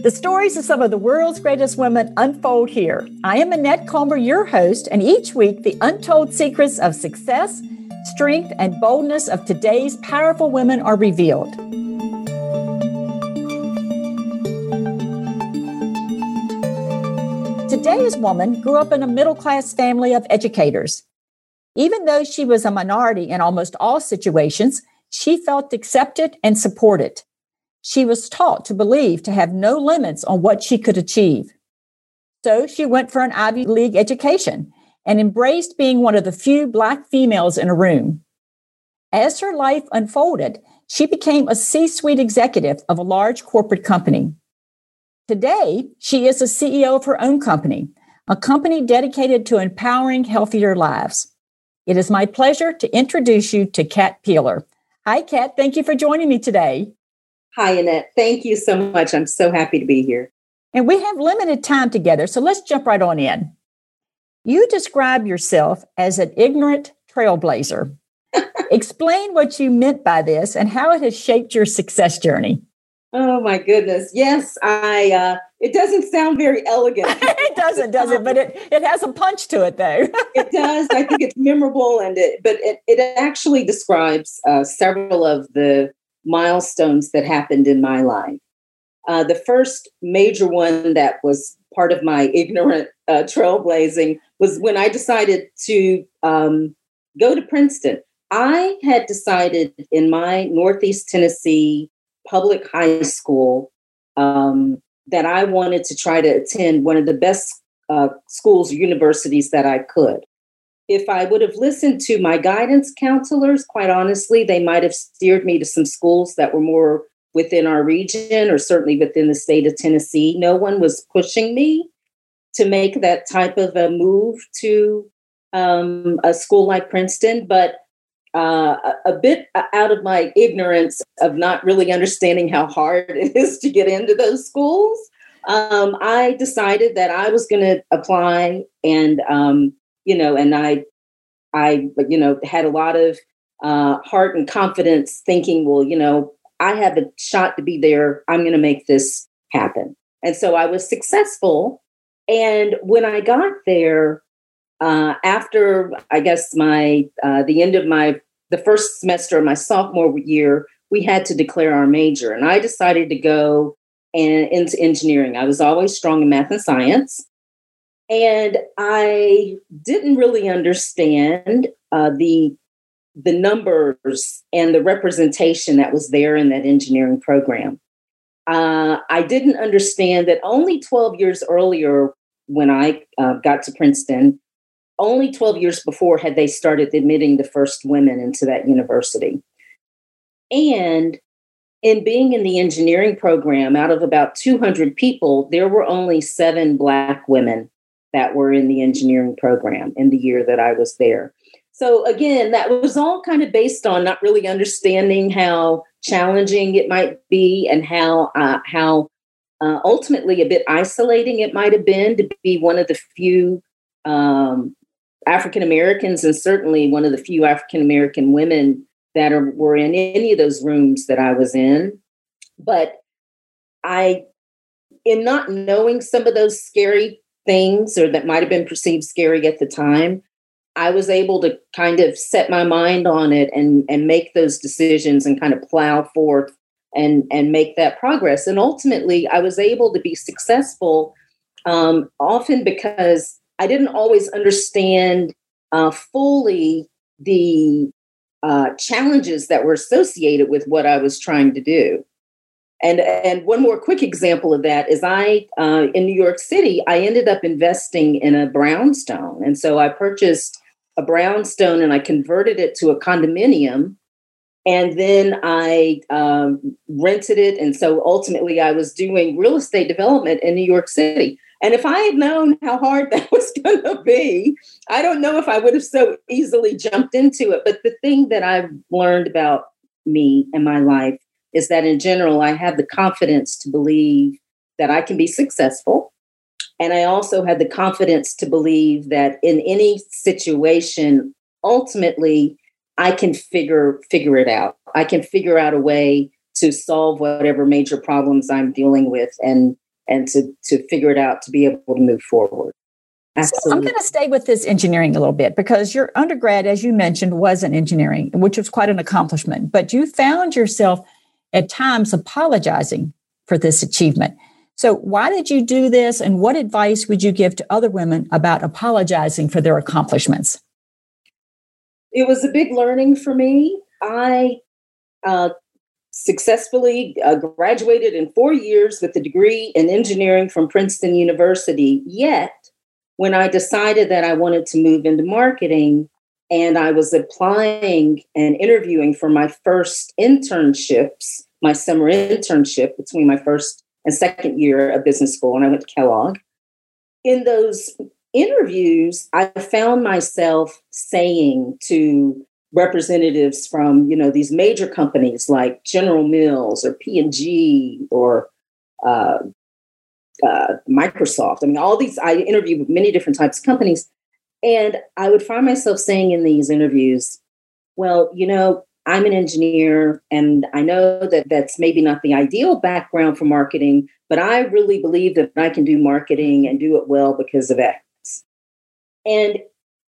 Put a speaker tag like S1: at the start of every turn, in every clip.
S1: The stories of some of the world's greatest women unfold here. I am Annette Comer, your host, and each week the untold secrets of success, strength, and boldness of today's powerful women are revealed. Today's woman grew up in a middle class family of educators. Even though she was a minority in almost all situations, she felt accepted and supported. She was taught to believe to have no limits on what she could achieve. So she went for an Ivy League education and embraced being one of the few Black females in a room. As her life unfolded, she became a C suite executive of a large corporate company. Today, she is the CEO of her own company, a company dedicated to empowering healthier lives. It is my pleasure to introduce you to Kat Peeler. Hi, Kat. Thank you for joining me today.
S2: Hi, Annette. Thank you so much. I'm so happy to be here.
S1: And we have limited time together, so let's jump right on in. You describe yourself as an ignorant trailblazer. Explain what you meant by this and how it has shaped your success journey.
S2: Oh my goodness. Yes, I uh it doesn't sound very elegant.
S1: it doesn't, does it? But it it has a punch to it though.
S2: it does. I think it's memorable and it but it, it actually describes uh, several of the milestones that happened in my life. Uh, the first major one that was part of my ignorant uh, trailblazing was when I decided to um, go to Princeton. I had decided in my Northeast Tennessee public high school um, that I wanted to try to attend one of the best uh, schools universities that I could if I would have listened to my guidance counselors, quite honestly, they might have steered me to some schools that were more within our region or certainly within the state of Tennessee. No one was pushing me to make that type of a move to um, a school like Princeton, but uh, a, bit out of my ignorance of not really understanding how hard it is to get into those schools, um, I decided that I was going to apply and um, you know, and I, I, you know, had a lot of uh, heart and confidence, thinking, well, you know, I have a shot to be there. I'm going to make this happen. And so I was successful. And when I got there, uh, after I guess my uh, the end of my the first semester of my sophomore year, we had to declare our major, and I decided to go and, into engineering. I was always strong in math and science, and I didn't really understand uh, the the numbers and the representation that was there in that engineering program. Uh, I didn't understand that only 12 years earlier, when I uh, got to Princeton, only 12 years before had they started admitting the first women into that university. And in being in the engineering program, out of about 200 people, there were only seven Black women that were in the engineering program in the year that I was there. So again, that was all kind of based on not really understanding how challenging it might be and how uh, how uh, ultimately a bit isolating it might have been to be one of the few um, African Americans and certainly one of the few African American women that are, were in any of those rooms that I was in. But I, in not knowing some of those scary things or that might have been perceived scary at the time, I was able to kind of set my mind on it and and make those decisions and kind of plow forth and and make that progress. And ultimately, I was able to be successful, um, often because I didn't always understand uh, fully the uh, challenges that were associated with what I was trying to do. And and one more quick example of that is I uh, in New York City I ended up investing in a brownstone, and so I purchased a brownstone and I converted it to a condominium, and then I um, rented it, and so ultimately I was doing real estate development in New York City. And if I had known how hard that was going to be, I don't know if I would have so easily jumped into it. But the thing that I've learned about me and my life is that in general, I have the confidence to believe that I can be successful. And I also had the confidence to believe that in any situation, ultimately, I can figure figure it out. I can figure out a way to solve whatever major problems I'm dealing with and and to to figure it out to be able to move forward.
S1: Absolutely. So I'm going to stay with this engineering a little bit because your undergrad, as you mentioned, was in engineering, which was quite an accomplishment. But you found yourself at times apologizing for this achievement. So, why did you do this, and what advice would you give to other women about apologizing for their accomplishments?
S2: It was a big learning for me. I uh, successfully uh, graduated in four years with a degree in engineering from Princeton University. Yet, when I decided that I wanted to move into marketing, and I was applying and interviewing for my first internships, my summer internship between my first and second year of business school, and I went to Kellogg. In those interviews, I found myself saying to representatives from you know these major companies like General Mills or P and G or uh, uh, Microsoft. I mean, all these. I interviewed with many different types of companies, and I would find myself saying in these interviews, "Well, you know, I'm an engineer, and I know that that's maybe not the ideal background for marketing, but I really believe that I can do marketing and do it well because of X. And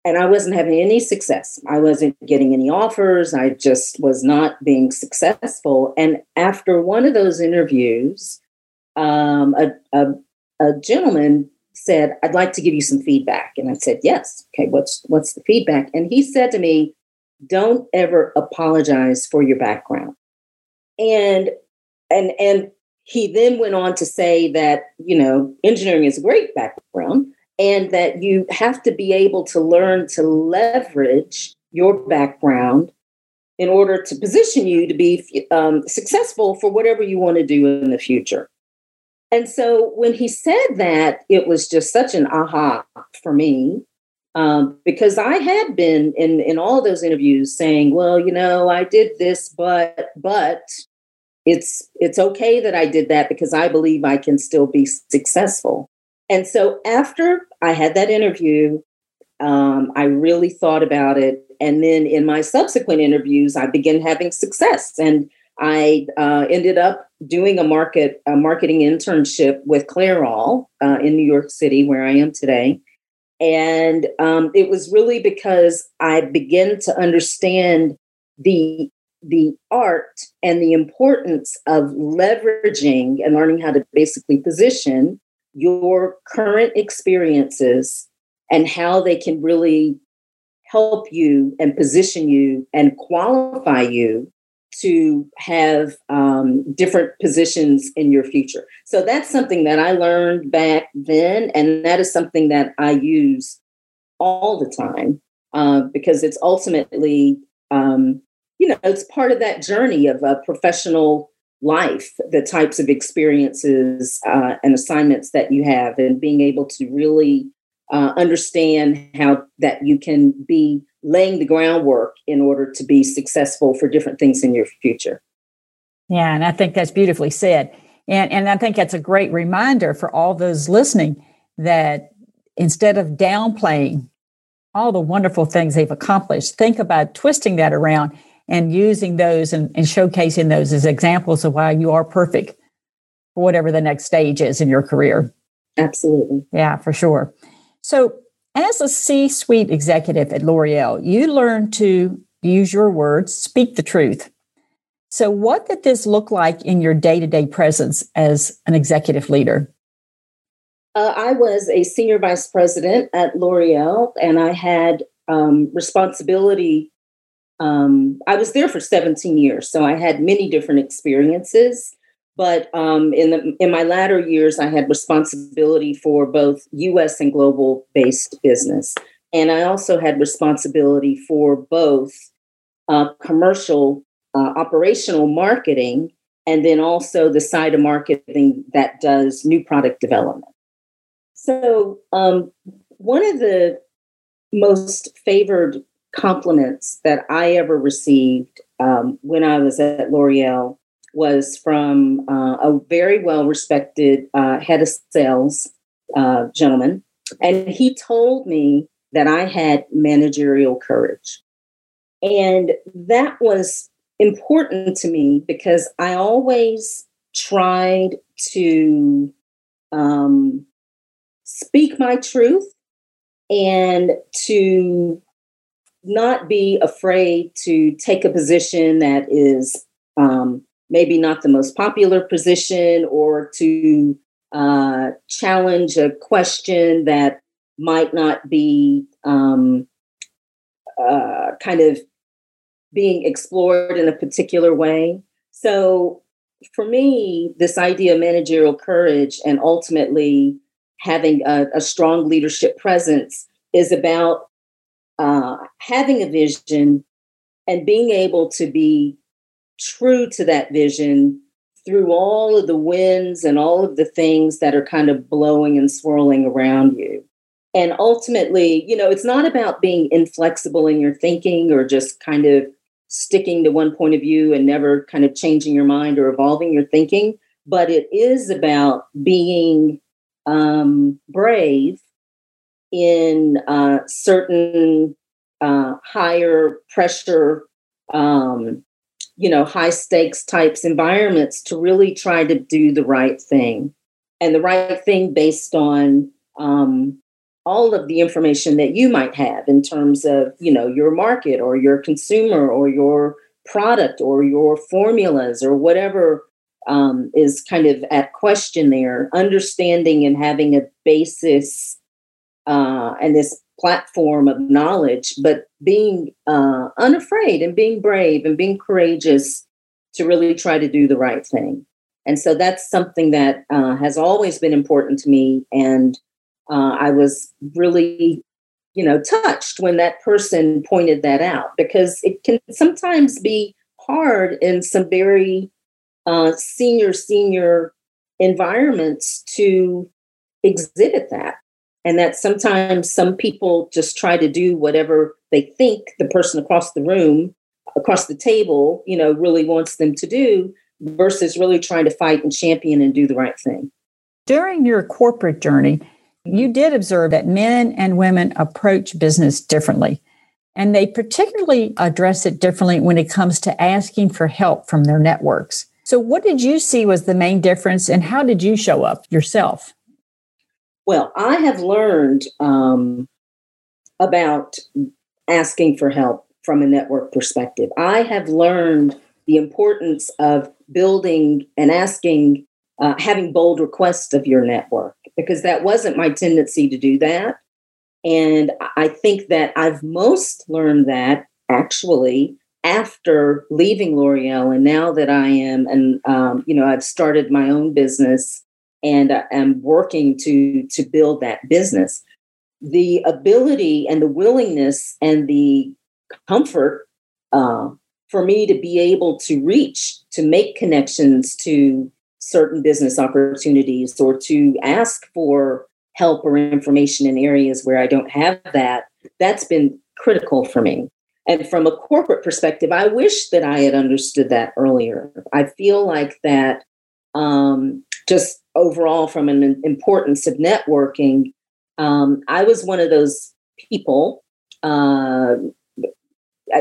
S2: and I wasn't having any success. I wasn't getting any offers. I just was not being successful. And after one of those interviews, um, a, a, a gentleman said, "I'd like to give you some feedback." And I said, "Yes." Okay, what's what's the feedback? And he said to me, don't ever apologize for your background and and and he then went on to say that you know engineering is a great background and that you have to be able to learn to leverage your background in order to position you to be um, successful for whatever you want to do in the future and so when he said that it was just such an aha for me um, because I had been in in all those interviews saying, "Well, you know, I did this, but but it's it's okay that I did that because I believe I can still be successful." And so after I had that interview, um, I really thought about it, and then in my subsequent interviews, I began having success, and I uh, ended up doing a market a marketing internship with Clairol uh, in New York City, where I am today. And um, it was really because I began to understand the the art and the importance of leveraging and learning how to basically position your current experiences and how they can really help you and position you and qualify you to have um, different positions in your future. So that's something that I learned back then, and that is something that I use all the time uh, because it's ultimately, um, you know, it's part of that journey of a professional life, the types of experiences uh, and assignments that you have, and being able to really uh, understand how that you can be laying the groundwork in order to be successful for different things in your future.
S1: Yeah, and I think that's beautifully said. And, and I think that's a great reminder for all those listening that instead of downplaying all the wonderful things they've accomplished, think about twisting that around and using those and, and showcasing those as examples of why you are perfect for whatever the next stage is in your career.
S2: Absolutely.
S1: Yeah, for sure. So, as a C suite executive at L'Oreal, you learn to use your words, speak the truth. So, what did this look like in your day to day presence as an executive leader?
S2: Uh, I was a senior vice president at L'Oreal, and I had um, responsibility. Um, I was there for 17 years, so I had many different experiences. But um, in the in my latter years, I had responsibility for both U.S. and global based business, and I also had responsibility for both uh, commercial uh, operational marketing and then also the side of marketing that does new product development. So, um, one of the most favored compliments that I ever received um, when I was at L'Oreal was from uh, a very well respected uh, head of sales uh, gentleman. And he told me that I had managerial courage. And that was important to me because I always tried to um, speak my truth and to not be afraid to take a position that is um, maybe not the most popular position or to uh, challenge a question that might not be um, uh, kind of being explored in a particular way. So, for me, this idea of managerial courage and ultimately having a, a strong leadership presence is about uh, having a vision and being able to be true to that vision through all of the winds and all of the things that are kind of blowing and swirling around you. And ultimately, you know, it's not about being inflexible in your thinking or just kind of sticking to one point of view and never kind of changing your mind or evolving your thinking, but it is about being um, brave in uh, certain uh, higher pressure um, you know, high stakes types environments to really try to do the right thing. And the right thing based on um, all of the information that you might have in terms of, you know, your market or your consumer or your product or your formulas or whatever um, is kind of at question there, understanding and having a basis uh, and this platform of knowledge, but being uh, unafraid and being brave and being courageous to really try to do the right thing. And so that's something that uh, has always been important to me. And uh, I was really, you know, touched when that person pointed that out because it can sometimes be hard in some very uh, senior, senior environments to exhibit that and that sometimes some people just try to do whatever they think the person across the room across the table you know really wants them to do versus really trying to fight and champion and do the right thing.
S1: During your corporate journey you did observe that men and women approach business differently and they particularly address it differently when it comes to asking for help from their networks. So what did you see was the main difference and how did you show up yourself
S2: well, I have learned um, about asking for help from a network perspective. I have learned the importance of building and asking, uh, having bold requests of your network, because that wasn't my tendency to do that. And I think that I've most learned that actually after leaving L'Oreal, and now that I am, and um, you know, I've started my own business and I am working to to build that business the ability and the willingness and the comfort uh, for me to be able to reach to make connections to certain business opportunities or to ask for help or information in areas where I don't have that, that's been critical for me. And from a corporate perspective, I wish that I had understood that earlier. I feel like that um, just overall from an importance of networking, um, I was one of those people. Uh,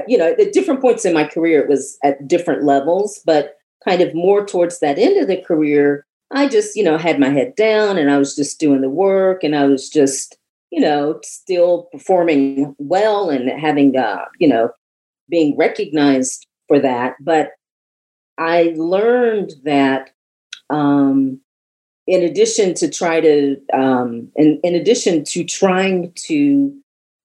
S2: you know, at different points in my career, it was at different levels, but kind of more towards that end of the career, I just, you know, had my head down and I was just doing the work and I was just, you know, still performing well and having, uh, you know, being recognized for that. But I learned that um, in addition to try to um, in, in addition to trying to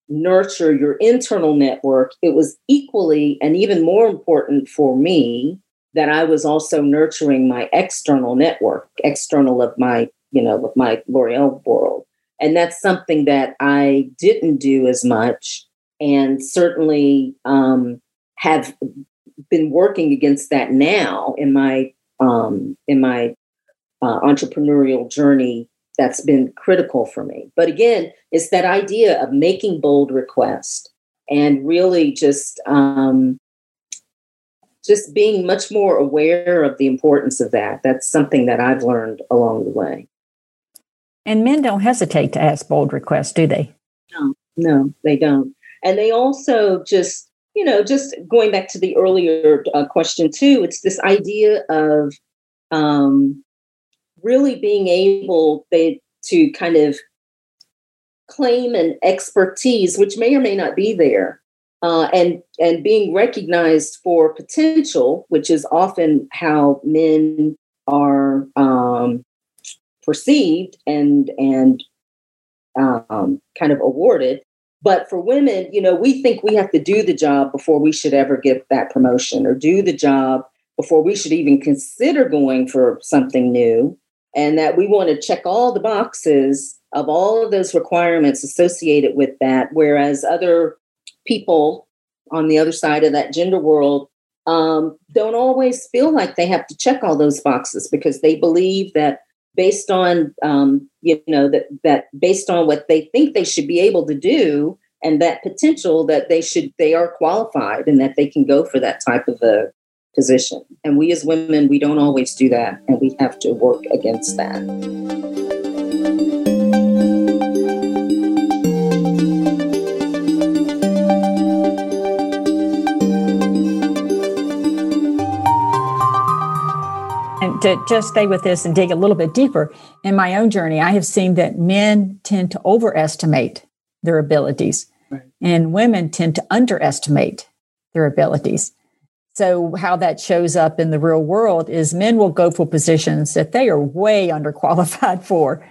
S2: nurture your internal network it was equally and even more important for me that i was also nurturing my external network external of my you know of my l'oreal world. And that's something that i didn't do as much and certainly um, have been working against that now in my um, in my uh, entrepreneurial journey that's been critical for me. But again, it's that idea of making bold requests and really just um, just being much more aware of the importance of that. That's something that I've learned along the way.
S1: And men don't hesitate to ask bold requests, do they?
S2: No, no, they don't. And they also just, you know, just going back to the earlier uh, question too, it's this idea of um, really being able to kind of claim an expertise, which may or may not be there, uh, and and being recognized for potential, which is often how men are um, perceived and and um, kind of awarded. But for women, you know, we think we have to do the job before we should ever get that promotion or do the job before we should even consider going for something new. And that we want to check all the boxes of all of those requirements associated with that. Whereas other people on the other side of that gender world um, don't always feel like they have to check all those boxes because they believe that based on um, you know that that based on what they think they should be able to do and that potential that they should they are qualified and that they can go for that type of a position and we as women we don't always do that and we have to work against that And
S1: to just stay with this and dig a little bit deeper, in my own journey, I have seen that men tend to overestimate their abilities right. and women tend to underestimate their abilities. So, how that shows up in the real world is men will go for positions that they are way underqualified for,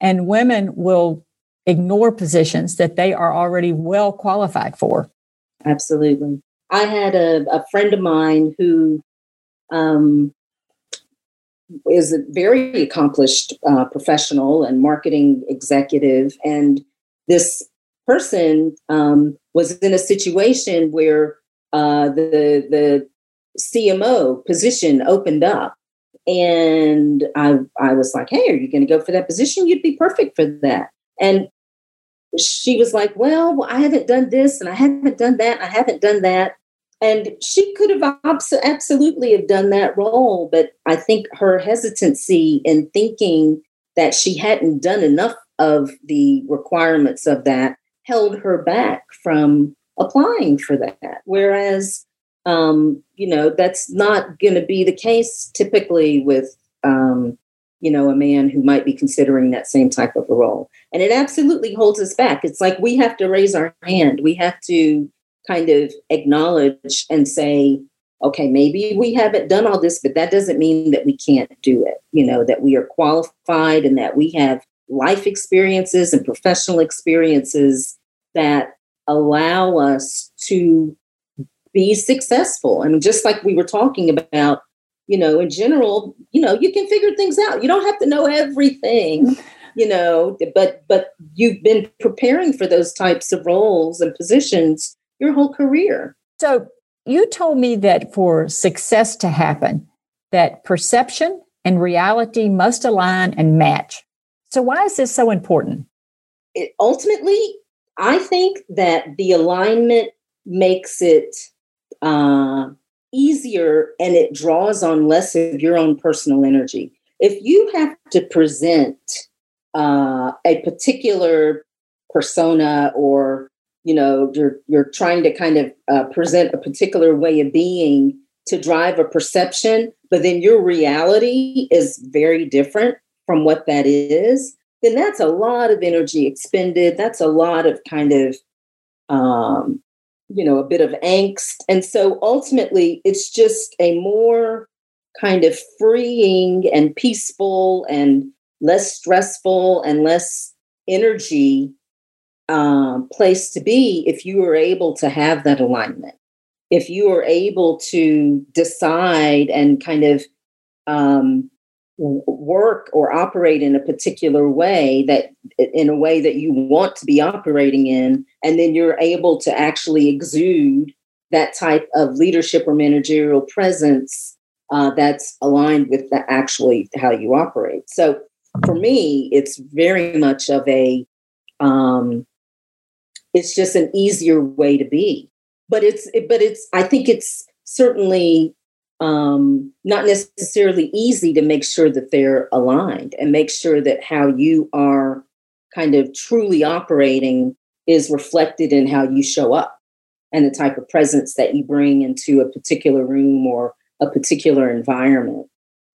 S1: and women will ignore positions that they are already well qualified for.
S2: Absolutely. I had a, a friend of mine who um, is a very accomplished uh, professional and marketing executive. And this person um, was in a situation where uh, the the CMO position opened up, and I I was like, "Hey, are you going to go for that position? You'd be perfect for that." And she was like, "Well, I haven't done this, and I haven't done that, and I haven't done that." And she could have absolutely have done that role, but I think her hesitancy in thinking that she hadn't done enough of the requirements of that held her back from applying for that. Whereas, um, you know, that's not going to be the case typically with, um, you know, a man who might be considering that same type of a role. And it absolutely holds us back. It's like we have to raise our hand. We have to kind of acknowledge and say, okay, maybe we haven't done all this, but that doesn't mean that we can't do it. You know, that we are qualified and that we have life experiences and professional experiences that allow us to be successful. I mean, just like we were talking about, you know, in general, you know, you can figure things out. You don't have to know everything, you know, but but you've been preparing for those types of roles and positions your whole career.
S1: So you told me that for success to happen, that perception and reality must align and match. So why is this so important?
S2: It, ultimately, I think that the alignment makes it uh, easier and it draws on less of your own personal energy. If you have to present uh, a particular persona or you know you're you're trying to kind of uh, present a particular way of being to drive a perception but then your reality is very different from what that is then that's a lot of energy expended that's a lot of kind of um you know a bit of angst and so ultimately it's just a more kind of freeing and peaceful and less stressful and less energy um, place to be if you are able to have that alignment. If you are able to decide and kind of um, work or operate in a particular way that in a way that you want to be operating in, and then you're able to actually exude that type of leadership or managerial presence uh, that's aligned with the, actually how you operate. So for me, it's very much of a um, it's just an easier way to be but it's but it's i think it's certainly um, not necessarily easy to make sure that they're aligned and make sure that how you are kind of truly operating is reflected in how you show up and the type of presence that you bring into a particular room or a particular environment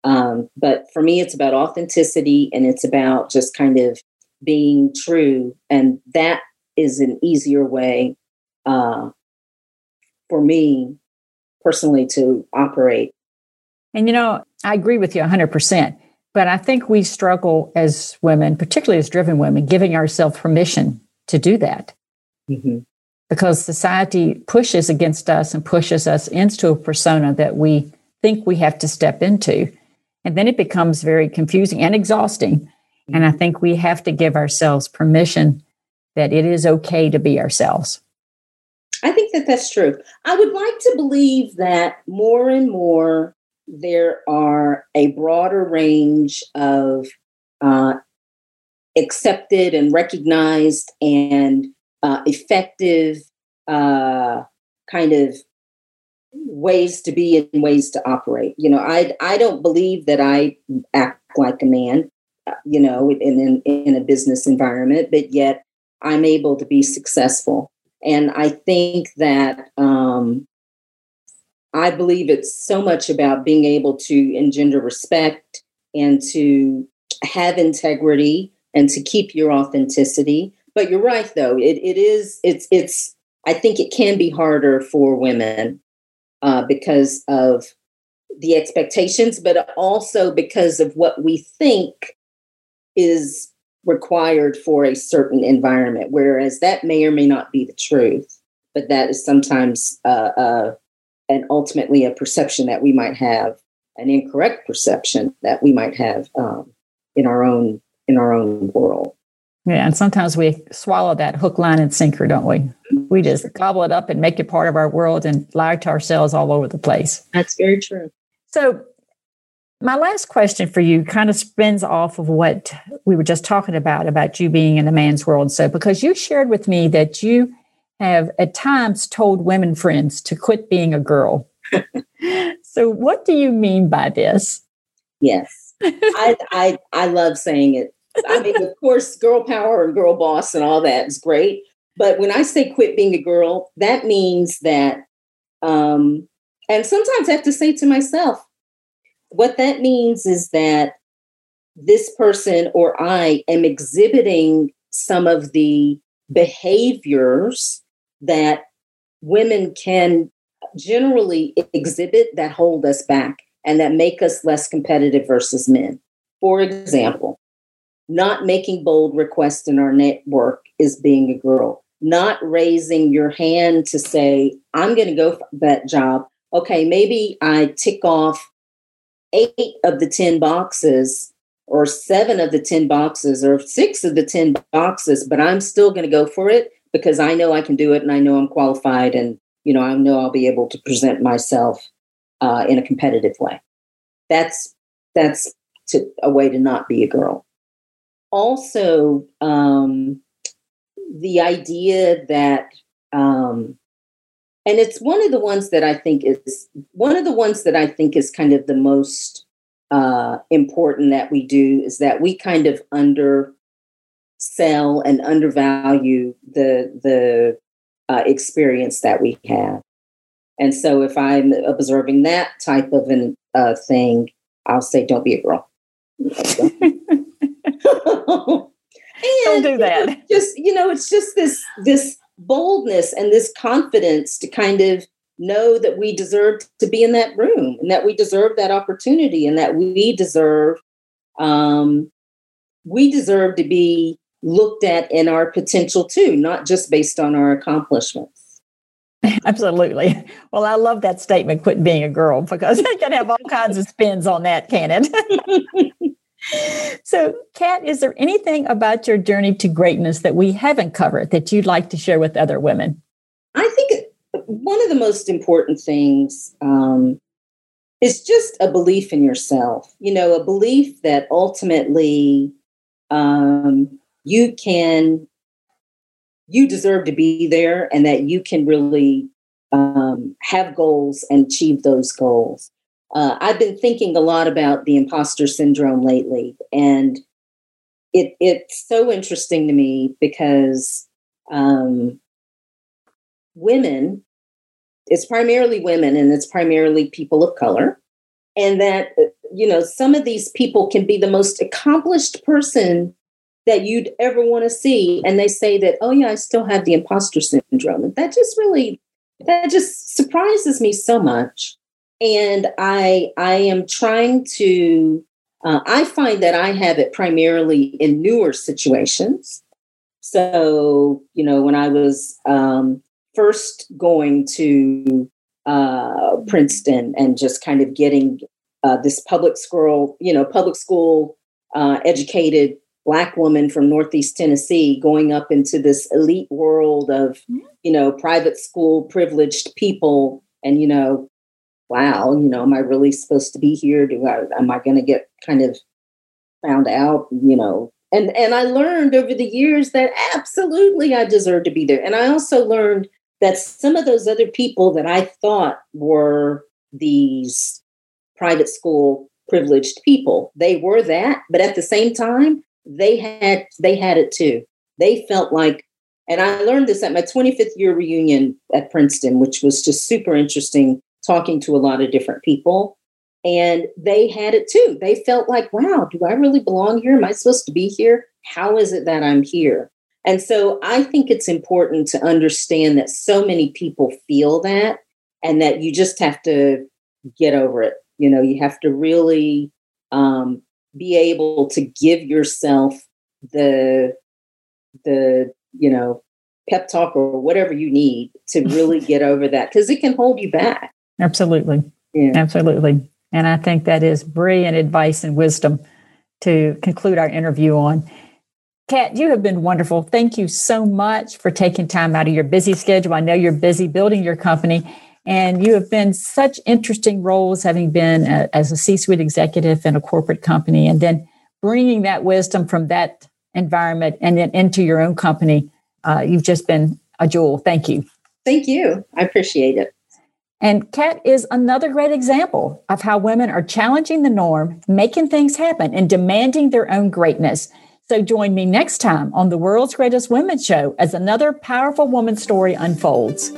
S2: Um, but for me, it's about authenticity and it's about just kind of being true. And that is an easier way uh, for me personally to operate.
S1: And you know, I agree with you 100%. But I think we struggle as women, particularly as driven women, giving ourselves permission to do that. Mm-hmm. Because society pushes against us and pushes us into a persona that we think we have to step into. And then it becomes very confusing and exhausting. And I think we have to give ourselves permission that it is okay to be ourselves.
S2: I think that that's true. I would like to believe that more and more there are a broader range of uh, accepted and recognized and uh, effective uh, kind of ways to be and ways to operate. You know, I I don't believe that I act like a man, uh, you know, in in, in a business environment, but yet I'm able to be successful. And I think that um, I believe it's so much about being able to engender respect and to have integrity and to keep your authenticity. But you're right, though. It, it is, it's, it's, I think it can be harder for women uh, because of the expectations, but also because of what we think is required for a certain environment, whereas that may or may not be the truth, but that is sometimes uh, uh, and ultimately a perception that we might have, an incorrect perception that we might have um, in our own in our own world.
S1: Yeah, and sometimes we swallow that hook, line, and sinker, don't we? We just gobble it up and make it part of our world and lie to ourselves all over the place.
S2: That's very true.
S1: So my last question for you kind of spins off of what we were just talking about, about you being in a man's world. So, because you shared with me that you have at times told women friends to quit being a girl. so, what do you mean by this?
S2: Yes, I, I, I love saying it. I mean, of course, girl power and girl boss and all that is great. But when I say quit being a girl, that means that, um, and sometimes I have to say to myself, what that means is that this person or I am exhibiting some of the behaviors that women can generally exhibit that hold us back and that make us less competitive versus men. For example, not making bold requests in our network is being a girl. Not raising your hand to say, I'm going to go for that job. Okay, maybe I tick off eight of the 10 boxes or seven of the 10 boxes or six of the 10 boxes, but I'm still going to go for it because I know I can do it and I know I'm qualified and, you know, I know I'll be able to present myself uh, in a competitive way. That's, that's to, a way to not be a girl. Also, um, the idea that um, and it's one of the ones that I think is one of the ones that I think is kind of the most uh, important that we do is that we kind of undersell and undervalue the the uh, experience that we have. And so, if I'm observing that type of an uh, thing, I'll say, "Don't be a girl."
S1: Don't do that.
S2: Just you know, it's just this this boldness and this confidence to kind of know that we deserve to be in that room and that we deserve that opportunity and that we deserve um, we deserve to be looked at in our potential too not just based on our accomplishments.
S1: Absolutely. Well i love that statement quit being a girl because it can have all kinds of spins on that can it? So, Kat, is there anything about your journey to greatness that we haven't covered that you'd like to share with other women?
S2: I think one of the most important things um, is just a belief in yourself. You know, a belief that ultimately um, you can, you deserve to be there, and that you can really um, have goals and achieve those goals. Uh, I've been thinking a lot about the imposter syndrome lately, and it it's so interesting to me because um, women, it's primarily women, and it's primarily people of color, and that you know, some of these people can be the most accomplished person that you'd ever want to see. And they say that, oh, yeah, I still have the imposter syndrome. And that just really, that just surprises me so much. And I, I am trying to, uh, I find that I have it primarily in newer situations. So, you know, when I was um, first going to uh, Princeton and just kind of getting uh, this public school, you know, public school uh, educated black woman from Northeast Tennessee going up into this elite world of, mm-hmm. you know, private school privileged people. And, you know, wow, you know, am I really supposed to be here? Do I, am I going to get kind of found out, you know? And, and I learned over the years that absolutely I deserve to be there. And I also learned that some of those other people that I thought were these private school privileged people, they were that, but at the same time, they had they had it too. They felt like and I learned this at my 25th year reunion at Princeton, which was just super interesting talking to a lot of different people. And they had it too. They felt like, wow, do I really belong here? Am I supposed to be here? How is it that I'm here? And so I think it's important to understand that so many people feel that and that you just have to get over it. You know, you have to really um, be able to give yourself the the you know pep talk or whatever you need to really get over that because it can hold you back.
S1: Absolutely. Yeah. Absolutely. And I think that is brilliant advice and wisdom to conclude our interview on. Kat, you have been wonderful. Thank you so much for taking time out of your busy schedule. I know you're busy building your company, and you have been such interesting roles, having been a, as a C suite executive in a corporate company, and then bringing that wisdom from that environment and then into your own company. Uh, you've just been a jewel. Thank you.
S2: Thank you. I appreciate it.
S1: And Kat is another great example of how women are challenging the norm, making things happen, and demanding their own greatness. So join me next time on the World's Greatest Women Show as another powerful woman story unfolds.